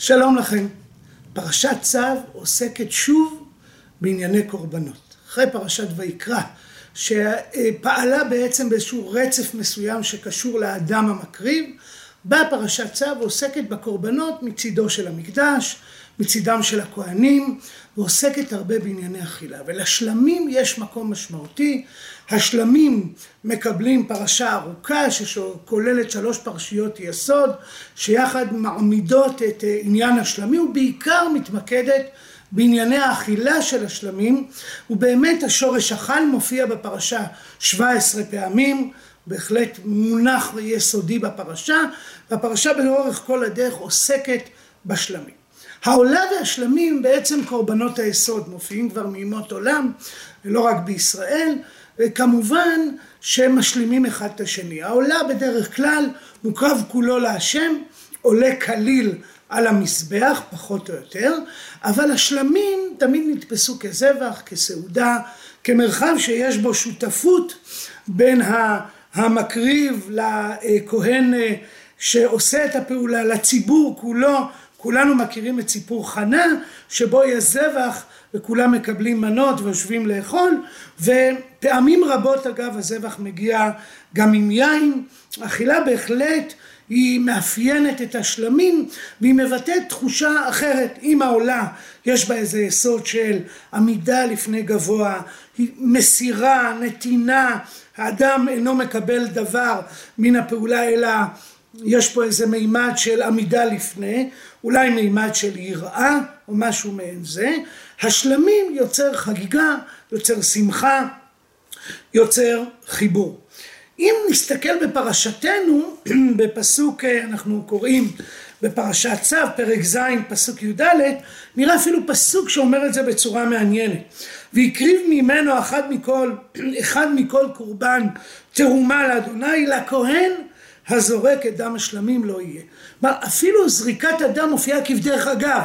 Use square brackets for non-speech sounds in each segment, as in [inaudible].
שלום לכם. פרשת צו עוסקת שוב בענייני קורבנות. אחרי פרשת ויקרא, שפעלה בעצם באיזשהו רצף מסוים שקשור לאדם המקריב, באה פרשת צו ועוסקת בקורבנות מצידו של המקדש, מצידם של הכהנים, ועוסקת הרבה בענייני אכילה. ולשלמים יש מקום משמעותי. השלמים מקבלים פרשה ארוכה שכוללת שלוש פרשיות יסוד, שיחד מעמידות את עניין השלמים, ובעיקר מתמקדת בענייני האכילה של השלמים, ובאמת השורש אכל מופיע בפרשה 17 פעמים, בהחלט מונח יסודי בפרשה, והפרשה לאורך כל הדרך עוסקת בשלמים. העולה והשלמים בעצם קורבנות היסוד מופיעים כבר מימות עולם ולא רק בישראל וכמובן שהם משלימים אחד את השני. העולה בדרך כלל מוקרב כולו להשם עולה כליל על המזבח פחות או יותר אבל השלמים תמיד נתפסו כזבח, כסעודה, כמרחב שיש בו שותפות בין המקריב לכהן שעושה את הפעולה, לציבור כולו כולנו מכירים את סיפור חנה שבו יש זבח וכולם מקבלים מנות ויושבים לאכול ופעמים רבות אגב הזבח מגיע גם עם יין. אכילה בהחלט היא מאפיינת את השלמים והיא מבטאת תחושה אחרת. אם העולה יש בה איזה יסוד של עמידה לפני גבוה מסירה נתינה האדם אינו מקבל דבר מן הפעולה אלא יש פה איזה מימד של עמידה לפני, אולי מימד של יראה או משהו מעין זה, השלמים יוצר חגיגה, יוצר שמחה, יוצר חיבור. אם נסתכל בפרשתנו, [clears throat] בפסוק אנחנו קוראים בפרשת צו, פרק ז', פסוק י"ד, נראה אפילו פסוק שאומר את זה בצורה מעניינת. והקריב ממנו אחד מכל, [clears throat] אחד מכל קורבן תרומה לאדוני, לכהן הזורק את דם השלמים לא יהיה. כלומר, אפילו זריקת הדם מופיעה כבדרך אגב.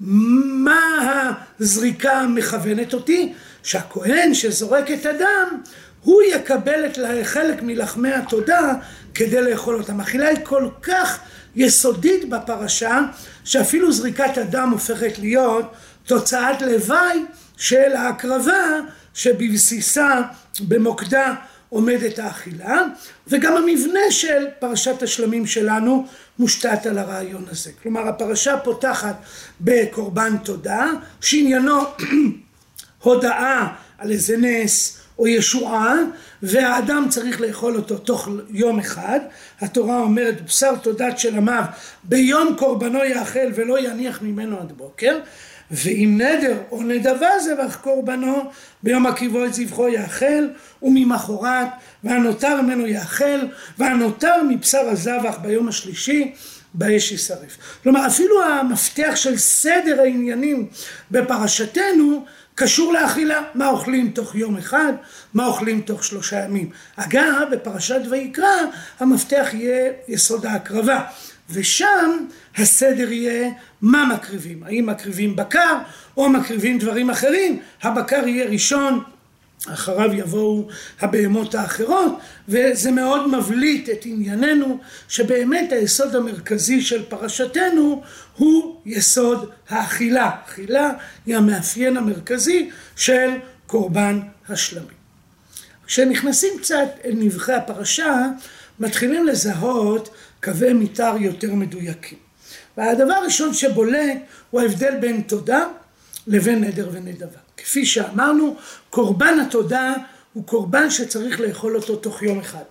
מה הזריקה מכוונת אותי? שהכהן שזורק את הדם, הוא יקבל את חלק מלחמי התודה כדי לאכול אותם. אכילה היא כל כך יסודית בפרשה, שאפילו זריקת הדם הופכת להיות תוצאת לוואי של ההקרבה שבבסיסה, במוקדה, עומדת האכילה, וגם המבנה של פרשת השלמים שלנו מושתת על הרעיון הזה. כלומר, הפרשה פותחת בקורבן תודה, שעניינו [clears throat] הודאה על איזה נס או ישועה, והאדם צריך לאכול אותו תוך יום אחד. התורה אומרת, בשר תודת של עמיו, ביום קורבנו יאכל ולא יניח ממנו עד בוקר. ואם נדר או נדבה זבח קורבנו ביום הקריבו את זבחו יאכל וממחרת והנותר ממנו יאכל והנותר מבשר הזבח ביום השלישי באש יישרף. כלומר אפילו המפתח של סדר העניינים בפרשתנו קשור לאכילה, מה אוכלים תוך יום אחד, מה אוכלים תוך שלושה ימים. אגב בפרשת ויקרא המפתח יהיה יסוד ההקרבה ושם הסדר יהיה מה מקריבים, האם מקריבים בקר או מקריבים דברים אחרים, הבקר יהיה ראשון, אחריו יבואו הבהמות האחרות, וזה מאוד מבליט את ענייננו, שבאמת היסוד המרכזי של פרשתנו הוא יסוד האכילה. אכילה היא המאפיין המרכזי של קורבן השלמים. כשנכנסים קצת אל נבחי הפרשה, מתחילים לזהות קווי מתאר יותר מדויקים. והדבר הראשון שבולט הוא ההבדל בין תודה לבין נדר ונדבה. כפי שאמרנו, קורבן התודה הוא קורבן שצריך לאכול אותו תוך יום אחד.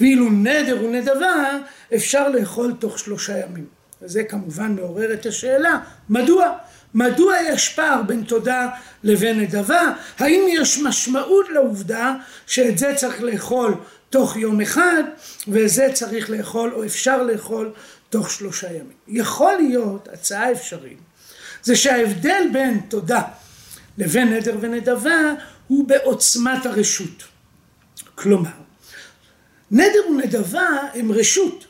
ואילו נדר ונדבה אפשר לאכול תוך שלושה ימים. וזה כמובן מעורר את השאלה, מדוע? מדוע יש פער בין תודה לבין נדבה? האם יש משמעות לעובדה שאת זה צריך לאכול תוך יום אחד, וזה צריך לאכול או אפשר לאכול תוך שלושה ימים. יכול להיות, הצעה אפשרית, זה שההבדל בין תודה לבין נדר ונדבה הוא בעוצמת הרשות. כלומר, נדר ונדבה הם רשות,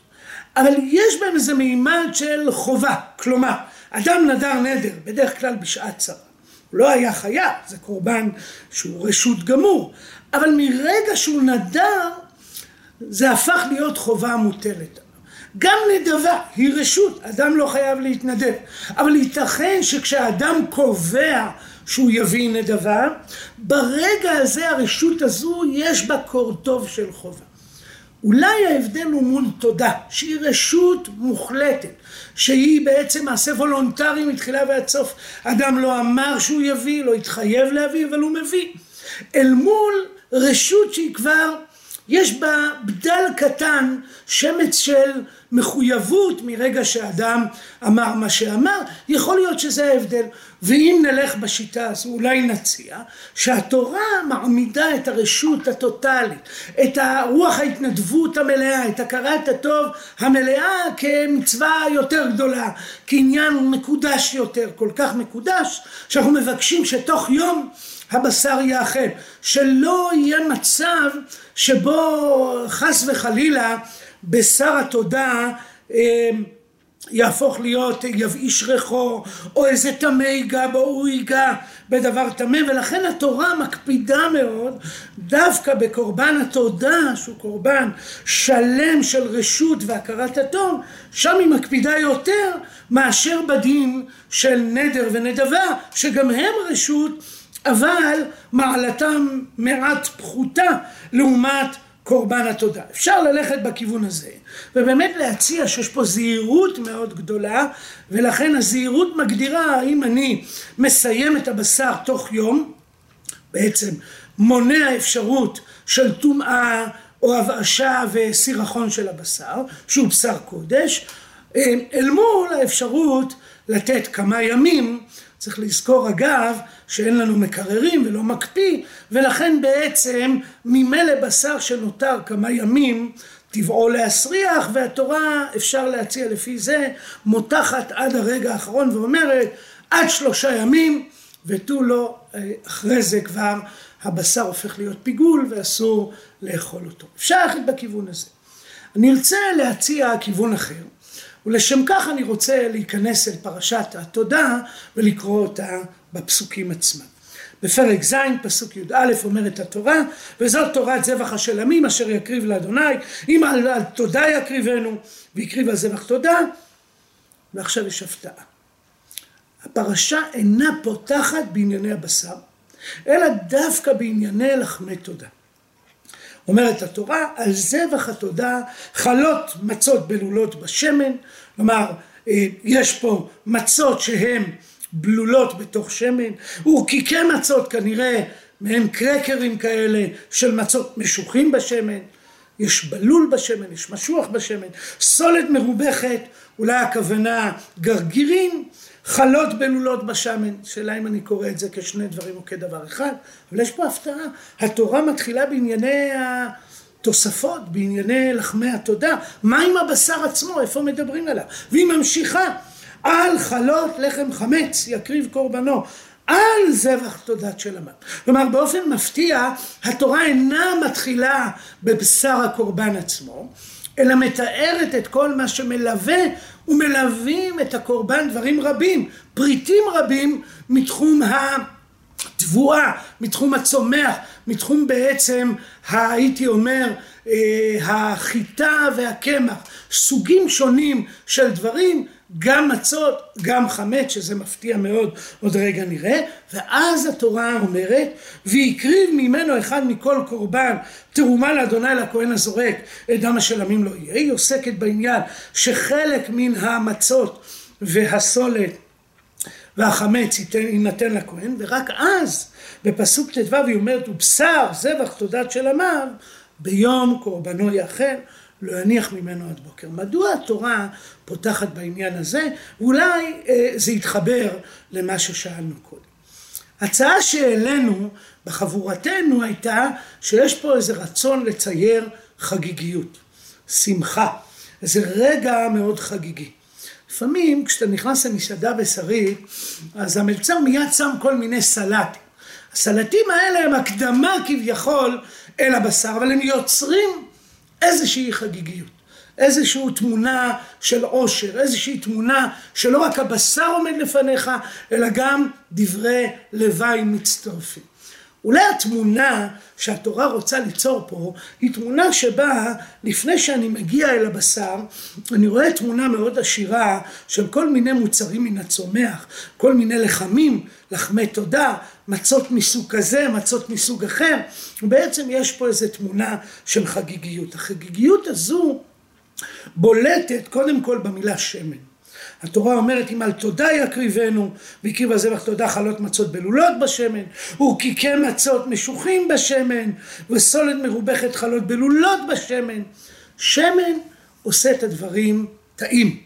אבל יש בהם איזה מימד של חובה. כלומר, אדם נדר נדר, בדרך כלל בשעת צרה. הוא לא היה חייב, זה קורבן שהוא רשות גמור, אבל מרגע שהוא נדר, זה הפך להיות חובה מוטלת. גם נדבה היא רשות, אדם לא חייב להתנדב, אבל ייתכן שכשאדם קובע שהוא יביא נדבה, ברגע הזה הרשות הזו יש בה קורטוב של חובה. אולי ההבדל הוא מול תודה, שהיא רשות מוחלטת, שהיא בעצם מעשה וולונטרי מתחילה ועד סוף. אדם לא אמר שהוא יביא, לא התחייב להביא, אבל הוא מביא. אל מול רשות שהיא כבר יש בה בדל קטן, שמץ של מחויבות מרגע שאדם אמר מה שאמר, יכול להיות שזה ההבדל. ואם נלך בשיטה הזו, אולי נציע שהתורה מעמידה את הרשות הטוטאלית, את הרוח ההתנדבות המלאה, את הכרת הטוב המלאה כמצווה יותר גדולה, כעניין מקודש יותר, כל כך מקודש, שאנחנו מבקשים שתוך יום הבשר יאכל, שלא יהיה מצב שבו חס וחלילה בשר התודה אה, יהפוך להיות יבאיש ריחו או איזה טמא ייגע בו הוא ייגע בדבר טמא ולכן התורה מקפידה מאוד דווקא בקורבן התודה שהוא קורבן שלם של רשות והכרת הטוב שם היא מקפידה יותר מאשר בדין של נדר ונדבה שגם הם רשות אבל מעלתם מעט פחותה לעומת קורבן התודה. אפשר ללכת בכיוון הזה ובאמת להציע שיש פה זהירות מאוד גדולה ולכן הזהירות מגדירה האם אני מסיים את הבשר תוך יום בעצם מונע אפשרות של טומאה או הבאשה וסירחון של הבשר שהוא בשר קודש אל מול האפשרות לתת כמה ימים צריך לזכור אגב שאין לנו מקררים ולא מקפיא ולכן בעצם ממילא בשר שנותר כמה ימים טבעו להסריח והתורה אפשר להציע לפי זה מותחת עד הרגע האחרון ואומרת עד שלושה ימים ותו לא אחרי זה כבר הבשר הופך להיות פיגול ואסור לאכול אותו. אפשר ללכת בכיוון הזה. אני ארצה להציע כיוון אחר ולשם כך אני רוצה להיכנס אל פרשת התודה ולקרוא אותה בפסוקים עצמם. בפרק ז' פסוק י"א אומרת התורה וזאת תורת זבח השלמים אשר יקריב לאדוני אם על, על תודה יקריבנו והקריב על זבח תודה ועכשיו יש הפתעה. הפרשה אינה פותחת בענייני הבשר אלא דווקא בענייני לחמי תודה. אומרת התורה, על זבח התודה חלות מצות בלולות בשמן, כלומר אה, יש פה מצות שהן בלולות בתוך שמן, ורקיקי מצות כנראה מהם קרקרים כאלה של מצות משוחים בשמן, יש בלול בשמן, יש משוח בשמן, סולת מרובכת, אולי הכוונה גרגירים, חלות בלולות בשמן, שאלה אם אני קורא את זה כשני דברים או כדבר אחד, אבל יש פה הפתעה, התורה מתחילה בענייני התוספות, בענייני לחמי התודה, מה עם הבשר עצמו, איפה מדברים עליו, והיא ממשיכה, על חלות לחם חמץ יקריב קורבנו, על זבח תודת של המן. כלומר באופן מפתיע התורה אינה מתחילה בבשר הקורבן עצמו, אלא מתארת את כל מה שמלווה ומלווים את הקורבן דברים רבים, פריטים רבים מתחום התבואה, מתחום הצומח, מתחום בעצם, הייתי אומר, אה, החיטה והקמח, סוגים שונים של דברים גם מצות, גם חמץ, שזה מפתיע מאוד, עוד רגע נראה, ואז התורה אומרת, והקריב ממנו אחד מכל קורבן תרומה לאדוני לכהן הזורק, את דם השלמים לא יהיה. היא עוסקת בעניין שחלק מן המצות והסולת והחמץ יינתן לכהן, ורק אז, בפסוק ט"ו היא אומרת, ובשר זבח תודת של עמיו, ביום קורבנו יאכל. לא יניח ממנו עד בוקר. מדוע התורה פותחת בעניין הזה? אולי אה, זה יתחבר למה ששאלנו קודם. הצעה שהעלינו בחבורתנו הייתה שיש פה איזה רצון לצייר חגיגיות, שמחה, איזה רגע מאוד חגיגי. לפעמים כשאתה נכנס למסעדה בשרית, אז המלצר מיד שם כל מיני סלטים. הסלטים האלה הם הקדמה כביכול אל הבשר, אבל הם יוצרים איזושהי חגיגיות, איזושהי תמונה של עושר, איזושהי תמונה שלא רק הבשר עומד לפניך, אלא גם דברי לוואי מצטרפים. אולי התמונה שהתורה רוצה ליצור פה היא תמונה שבה לפני שאני מגיע אל הבשר אני רואה תמונה מאוד עשירה של כל מיני מוצרים מן הצומח, כל מיני לחמים, לחמי תודה, מצות מסוג כזה, מצות מסוג אחר, ובעצם יש פה איזו תמונה של חגיגיות. החגיגיות הזו בולטת קודם כל במילה שמן. התורה אומרת אם על תודה יקריבנו והקריב הזבח תודה חלות מצות בלולות בשמן וקיקי מצות משוחים בשמן וסולת מרובכת חלות בלולות בשמן שמן עושה את הדברים טעים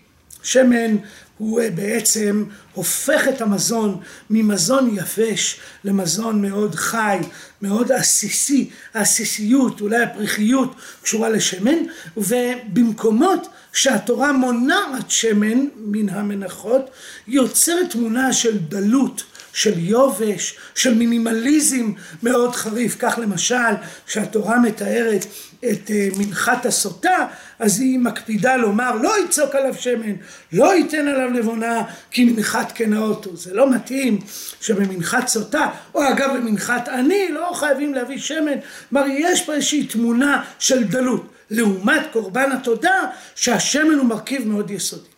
שמן הוא בעצם הופך את המזון ממזון יבש למזון מאוד חי, מאוד עסיסי, העסיסיות, אולי הפריחיות קשורה לשמן, ובמקומות שהתורה מונעת שמן מן המנחות, יוצרת תמונה של דלות, של יובש, של מינימליזם מאוד חריף. כך למשל, כשהתורה מתארת את אה, מנחת הסוטה, אז היא מקפידה לומר לא יצוק עליו שמן, לא ייתן עליו לבונה, כי מנחת קנאותו. זה לא מתאים שבמנחת סוטה, או אגב במנחת עני, לא חייבים להביא שמן. כלומר, יש פה איזושהי תמונה של דלות. לעומת קורבן התודה, שהשמן הוא מרכיב מאוד יסודי.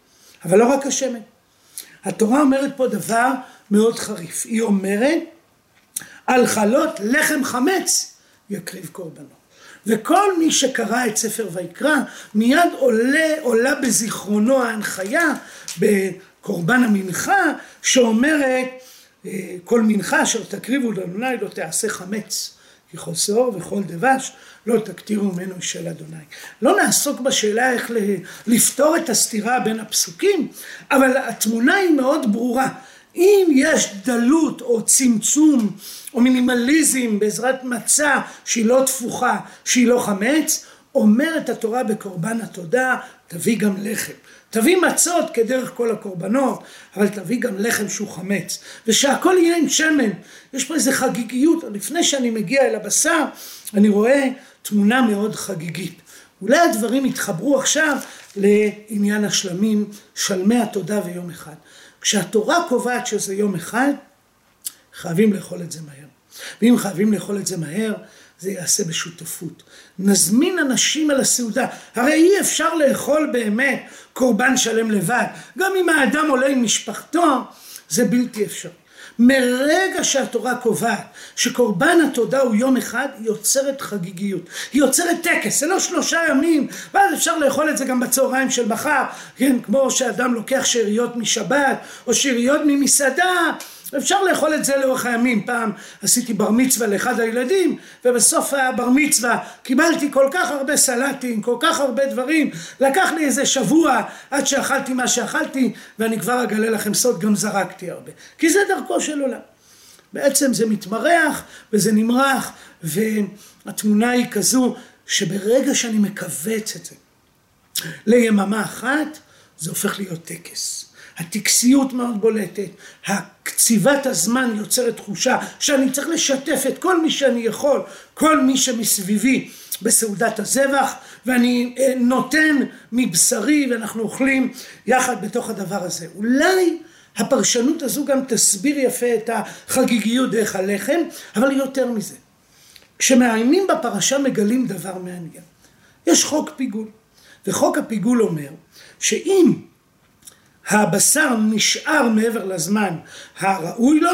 אבל לא רק השמן. התורה אומרת פה דבר מאוד חריף. היא אומרת, על חלות לחם חמץ יקריב קורבנו. וכל מי שקרא את ספר ויקרא, מיד עולה, עולה בזיכרונו ההנחיה בקורבן המנחה, שאומרת, אה, כל מנחה אשר תקריבו לאדוני לא תעשה חמץ. כי חוסור וכל דבש לא תקטירו ממנו של אדוני. לא נעסוק בשאלה איך לפתור את הסתירה בין הפסוקים, אבל התמונה היא מאוד ברורה. אם יש דלות או צמצום או מינימליזם בעזרת מצה שהיא לא תפוחה, שהיא לא חמץ, אומרת התורה בקורבן התודה, תביא גם לחם. תביא מצות כדרך כל הקורבנות, אבל תביא גם לחם שהוא חמץ. ושהכל יהיה עם שמן. יש פה איזו חגיגיות. לפני שאני מגיע אל הבשר, אני רואה תמונה מאוד חגיגית. אולי הדברים יתחברו עכשיו לעניין השלמים, שלמי התודה ויום אחד. כשהתורה קובעת שזה יום אחד, חייבים לאכול את זה מהר. ואם חייבים לאכול את זה מהר, זה ייעשה בשותפות. נזמין אנשים על הסעודה. הרי אי אפשר לאכול באמת קורבן שלם לבד. גם אם האדם עולה עם משפחתו, זה בלתי אפשרי. מרגע שהתורה קובעת שקורבן התודה הוא יום אחד, היא יוצרת חגיגיות. היא יוצרת טקס, זה לא שלושה ימים, ואז אפשר לאכול את זה גם בצהריים של מחר, כן, כמו שאדם לוקח שאריות משבת, או שאריות ממסעדה, אפשר לאכול את זה לאורך הימים. פעם עשיתי בר מצווה לאחד הילדים, ובסוף הבר מצווה קיבלתי כל כך הרבה סלטים, כל כך הרבה דברים, לקח לי איזה שבוע עד שאכלתי מה שאכלתי, ואני כבר אגלה לכם סוד, גם זרקתי הרבה. כי זה דרכו של עולם. בעצם זה מתמרח וזה נמרח, והתמונה היא כזו שברגע שאני מכווץ את זה ליממה אחת, זה הופך להיות טקס. הטקסיות מאוד בולטת, קציבת הזמן יוצרת תחושה שאני צריך לשתף את כל מי שאני יכול, כל מי שמסביבי בסעודת הזבח, ואני אה, נותן מבשרי ואנחנו אוכלים יחד בתוך הדבר הזה. אולי הפרשנות הזו גם תסביר יפה את החגיגיות דרך הלחם, אבל יותר מזה. כשמעיינים בפרשה מגלים דבר מעניין. יש חוק פיגול, וחוק הפיגול אומר שאם הבשר נשאר מעבר לזמן הראוי לו,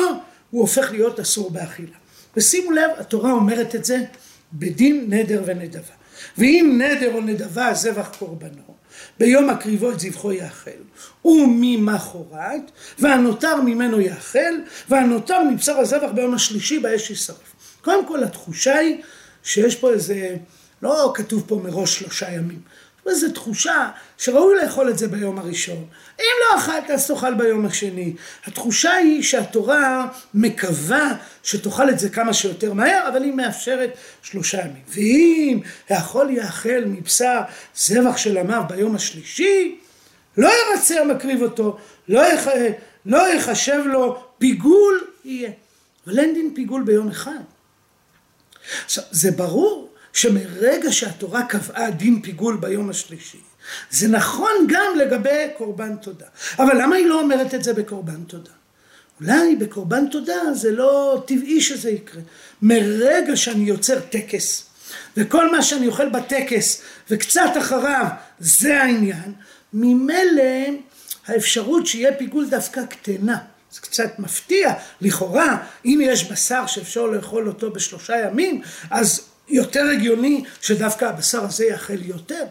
הוא הופך להיות אסור באכילה. ושימו לב, התורה אומרת את זה בדין נדר ונדבה. ואם נדר או נדבה זבח קורבנו, ביום הקריבו את זבחו יאכל, וממחרת, והנותר ממנו יאכל, והנותר מבשר הזבח ביום השלישי באש יישרף. קודם כל התחושה היא שיש פה איזה, לא כתוב פה מראש שלושה ימים, וזו תחושה שראוי לאכול את זה ביום הראשון. אם לא אכלת אז תאכל ביום השני. התחושה היא שהתורה מקווה שתאכל את זה כמה שיותר מהר, אבל היא מאפשרת שלושה ימים. ואם האכול יאכל מבשר זבח של עמיו ביום השלישי, לא ירצה המקריב אותו, לא, יח... לא יחשב לו פיגול יהיה. אבל אין דין פיגול ביום אחד. עכשיו, זה ברור שמרגע שהתורה קבעה דין פיגול ביום השלישי, זה נכון גם לגבי קורבן תודה. אבל למה היא לא אומרת את זה בקורבן תודה? אולי בקורבן תודה זה לא טבעי שזה יקרה. מרגע שאני יוצר טקס, וכל מה שאני אוכל בטקס, וקצת אחריו, זה העניין, ממילא האפשרות שיהיה פיגול דווקא קטנה. זה קצת מפתיע, לכאורה, אם יש בשר שאפשר לאכול אותו בשלושה ימים, אז יותר הגיוני שדווקא הבשר הזה יאכל יותר.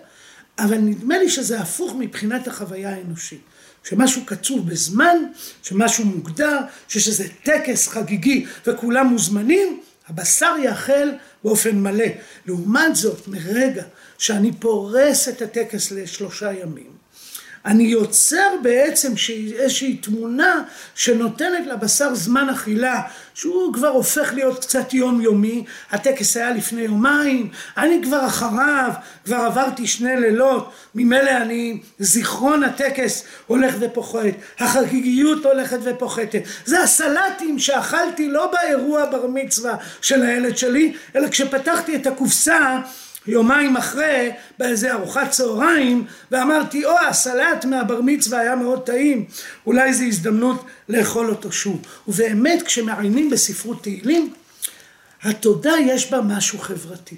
אבל נדמה לי שזה הפוך מבחינת החוויה האנושית. שמשהו קצוב בזמן, שמשהו מוגדר, שיש איזה טקס חגיגי וכולם מוזמנים, הבשר יאכל באופן מלא. לעומת זאת, מרגע שאני פורס את הטקס לשלושה ימים, אני יוצר בעצם איזושהי תמונה שנותנת לבשר זמן אכילה שהוא כבר הופך להיות קצת יומיומי, הטקס היה לפני יומיים, אני כבר אחריו, כבר עברתי שני לילות, ממילא אני, זיכרון הטקס הולך ופוחת, החגיגיות הולכת ופוחתת, זה הסלטים שאכלתי לא באירוע בר מצווה של הילד שלי, אלא כשפתחתי את הקופסה יומיים אחרי באיזה ארוחת צהריים ואמרתי או הסלט מהבר מצווה היה מאוד טעים אולי זו הזדמנות לאכול אותו שוב. ובאמת כשמעיינים בספרות תהילים התודה יש בה משהו חברתי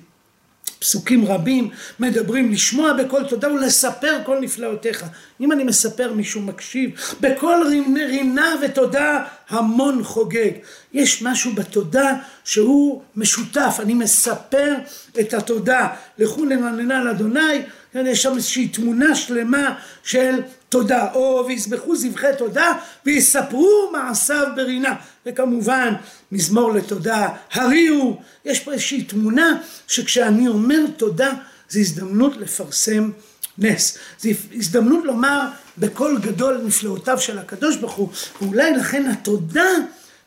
פסוקים רבים מדברים לשמוע בכל תודה ולספר כל נפלאותיך. אם אני מספר מישהו מקשיב, בכל רינה ותודה המון חוגג. יש משהו בתודה שהוא משותף, אני מספר את התודה. לכו לנעננה לאדוני, יש שם איזושהי תמונה שלמה של תודה, או ויזבחו זבחי תודה ויספרו מעשיו ברינה. וכמובן מזמור לתודה, הריעו, יש פה איזושהי תמונה שכשאני אומר תודה זו הזדמנות לפרסם נס, זו הזדמנות לומר בקול גדול נפלאותיו של הקדוש ברוך הוא, ואולי לכן התודה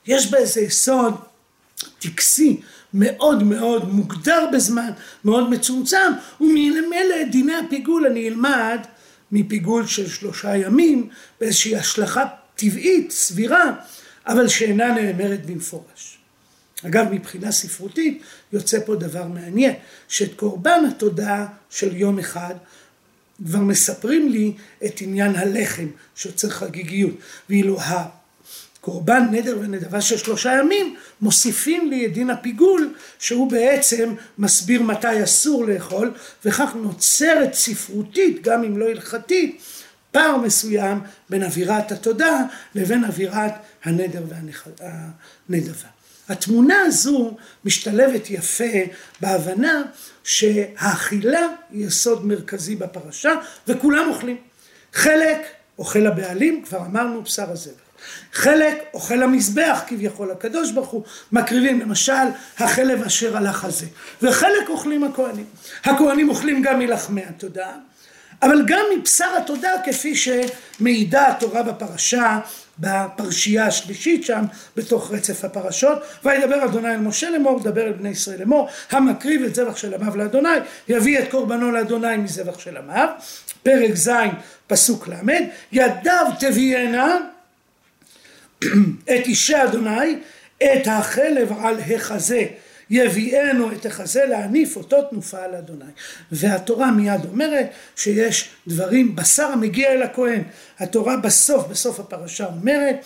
יש בה איזה יסוד טקסי מאוד מאוד מוגדר בזמן, מאוד מצומצם, ומלמעלה דיני הפיגול אני אלמד מפיגול של שלושה ימים באיזושהי השלכה טבעית, סבירה, אבל שאינה נאמרת במפורש. אגב, מבחינה ספרותית יוצא פה דבר מעניין, שאת קורבן התודעה של יום אחד כבר מספרים לי את עניין הלחם שיוצר חגיגיות, ואילו הקורבן נדר ונדבה של שלושה ימים מוסיפים לי את דין הפיגול שהוא בעצם מסביר מתי אסור לאכול וכך נוצרת ספרותית גם אם לא הלכתית פער מסוים בין אווירת התודה לבין אווירת הנדר והנדבה. התמונה הזו משתלבת יפה בהבנה שהאכילה היא יסוד מרכזי בפרשה וכולם אוכלים. חלק אוכל הבעלים, כבר אמרנו בשר הזבל. חלק אוכל המזבח כביכול הקדוש ברוך הוא מקריבים למשל החלב אשר על החזה וחלק אוכלים הכהנים. הכהנים אוכלים גם מלחמי התודעה. אבל גם מבשר התודה כפי שמעידה התורה בפרשה בפרשייה השלישית שם בתוך רצף הפרשות וידבר אדוני אל משה לאמור דבר אל בני ישראל לאמור המקריב את זבח של עמיו לאדוני יביא את קורבנו לאדוני מזבח של עמיו פרק ז' פסוק ל' ידיו תביאנה [clears throat] את אישי אדוני את החלב על החזה יביאנו את החזה להניף אותו תנופה על אדוני. והתורה מיד אומרת שיש דברים, בשר המגיע אל הכהן. התורה בסוף, בסוף הפרשה אומרת,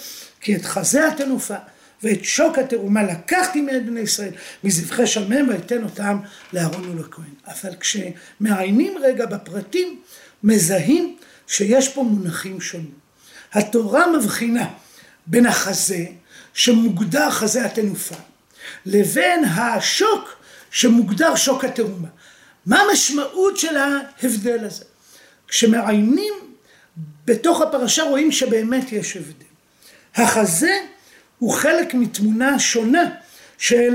כי את חזה התנופה ואת שוק התרומה לקחתי מאת בני ישראל מזבחי שמם ואתן אותם לאהרון ולכהן. אבל כשמעיינים רגע בפרטים, מזהים שיש פה מונחים שונים. התורה מבחינה בין החזה שמוגדר חזה התנופה לבין השוק שמוגדר שוק התאומה. מה המשמעות של ההבדל הזה? כשמעיינים בתוך הפרשה רואים שבאמת יש הבדל. החזה הוא חלק מתמונה שונה של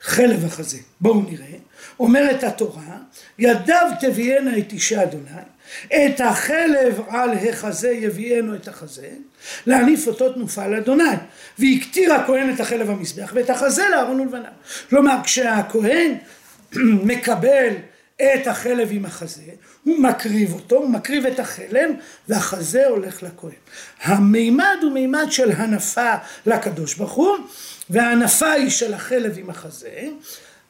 חלב החזה. בואו נראה. אומרת התורה, ידיו תביאנה את אישה אדוני, את החלב על החזה יביאנו את החזה, להניף אותו תנופה לאדוני. והקטיר הכהן את החלב המזבח ואת החזה לארון ולבניו. כלומר, כשהכהן [clears throat] מקבל את החלב עם החזה, הוא מקריב אותו, הוא מקריב את החלב, והחזה הולך לכהן. המימד הוא מימד של הנפה לקדוש ברוך הוא, וההנפה היא של החלב עם החזה,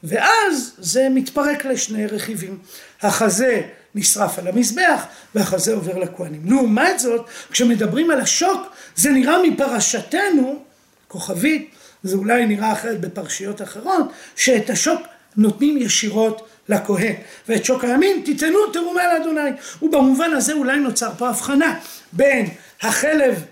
ואז זה מתפרק לשני רכיבים. החזה נשרף על המזבח והחזה עובר לכהנים. לעומת זאת, כשמדברים על השוק, זה נראה מפרשתנו, כוכבית, זה אולי נראה אחרת בפרשיות אחרות, שאת השוק נותנים ישירות לכהן, ואת שוק הימין תיתנו תרומה לאדוני. ובמובן הזה אולי נוצר פה הבחנה בין החלב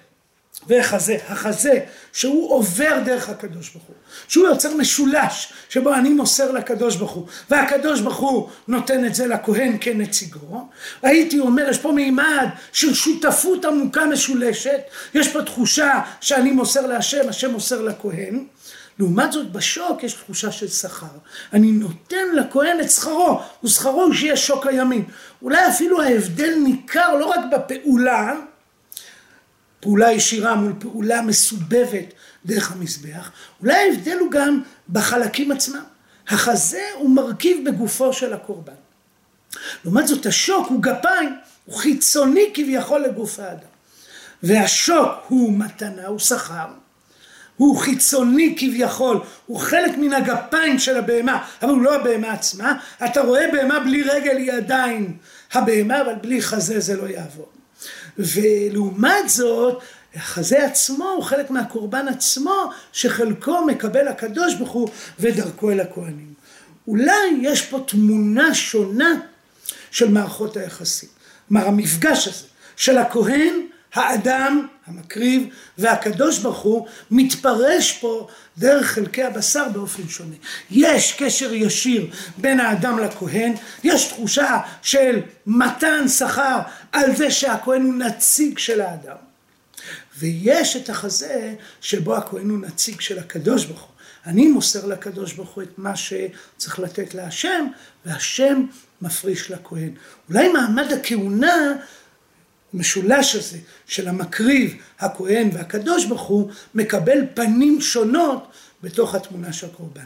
והחזה, החזה שהוא עובר דרך הקדוש ברוך הוא, שהוא יוצר משולש שבו אני מוסר לקדוש ברוך הוא והקדוש ברוך הוא נותן את זה לכהן כנציגו, הייתי אומר יש פה מימד של שותפות עמוקה משולשת, יש פה תחושה שאני מוסר להשם, השם מוסר לכהן, לעומת זאת בשוק יש תחושה של שכר, אני נותן לכהן את שכרו, ושכרו הוא שיהיה שוק הימין, אולי אפילו ההבדל ניכר לא רק בפעולה פעולה ישירה מול פעולה מסובבת דרך המזבח, אולי ההבדל הוא גם בחלקים עצמם. החזה הוא מרכיב בגופו של הקורבן. לעומת זאת השוק הוא גפיים, הוא חיצוני כביכול לגוף האדם. והשוק הוא מתנה, הוא שכר, הוא חיצוני כביכול, הוא חלק מן הגפיים של הבהמה, אבל הוא לא הבהמה עצמה. אתה רואה בהמה בלי רגל היא עדיין הבהמה, אבל בלי חזה זה לא יעבוד. ולעומת זאת, החזה עצמו הוא חלק מהקורבן עצמו, שחלקו מקבל הקדוש ברוך הוא ודרכו אל הכהנים. אולי יש פה תמונה שונה של מערכות היחסים. כלומר המפגש הזה של הכהן, האדם, המקריב והקדוש ברוך הוא מתפרש פה דרך חלקי הבשר באופן שונה. יש קשר ישיר בין האדם לכהן, יש תחושה של מתן שכר על זה שהכהן הוא נציג של האדם. ויש את החזה שבו הכהן הוא נציג של הקדוש ברוך הוא. אני מוסר לקדוש ברוך הוא את מה שצריך לתת להשם, והשם מפריש לכהן. אולי מעמד הכהונה המשולש הזה של המקריב, הכהן והקדוש ברוך הוא מקבל פנים שונות בתוך התמונה של הקורבן.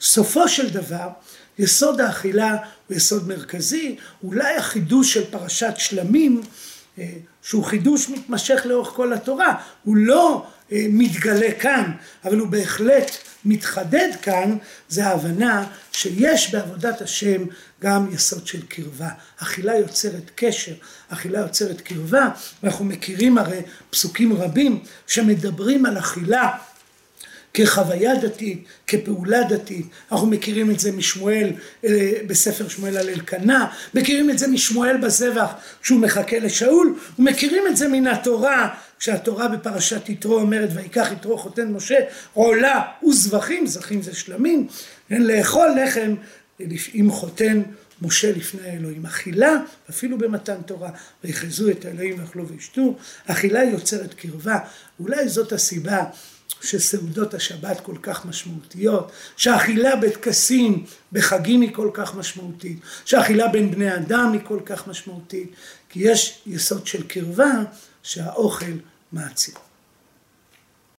סופו של דבר, יסוד האכילה הוא יסוד מרכזי, אולי החידוש של פרשת שלמים, אה, שהוא חידוש מתמשך לאורך כל התורה, הוא לא מתגלה כאן, אבל הוא בהחלט מתחדד כאן, זה ההבנה שיש בעבודת השם גם יסוד של קרבה. אכילה יוצרת קשר, אכילה יוצרת קרבה, ואנחנו מכירים הרי פסוקים רבים שמדברים על אכילה כחוויה דתית, כפעולה דתית, אנחנו מכירים את זה משמואל אה, בספר שמואל על אלקנה, מכירים את זה משמואל בזבח כשהוא מחכה לשאול, ומכירים את זה מן התורה, כשהתורה בפרשת יתרו אומרת ויקח יתרו חותן משה עולה וזבחים, זכים זה שלמים, לאכול לחם עם חותן משה לפני האלוהים. אכילה, אפילו במתן תורה, ויחזו את האלוהים ואכלו וישתו, אכילה יוצרת קרבה, אולי זאת הסיבה שסעודות השבת כל כך משמעותיות, שאכילה בטקסים, בחגים היא כל כך משמעותית, שאכילה בין בני אדם היא כל כך משמעותית, כי יש יסוד של קרבה שהאוכל מעצים.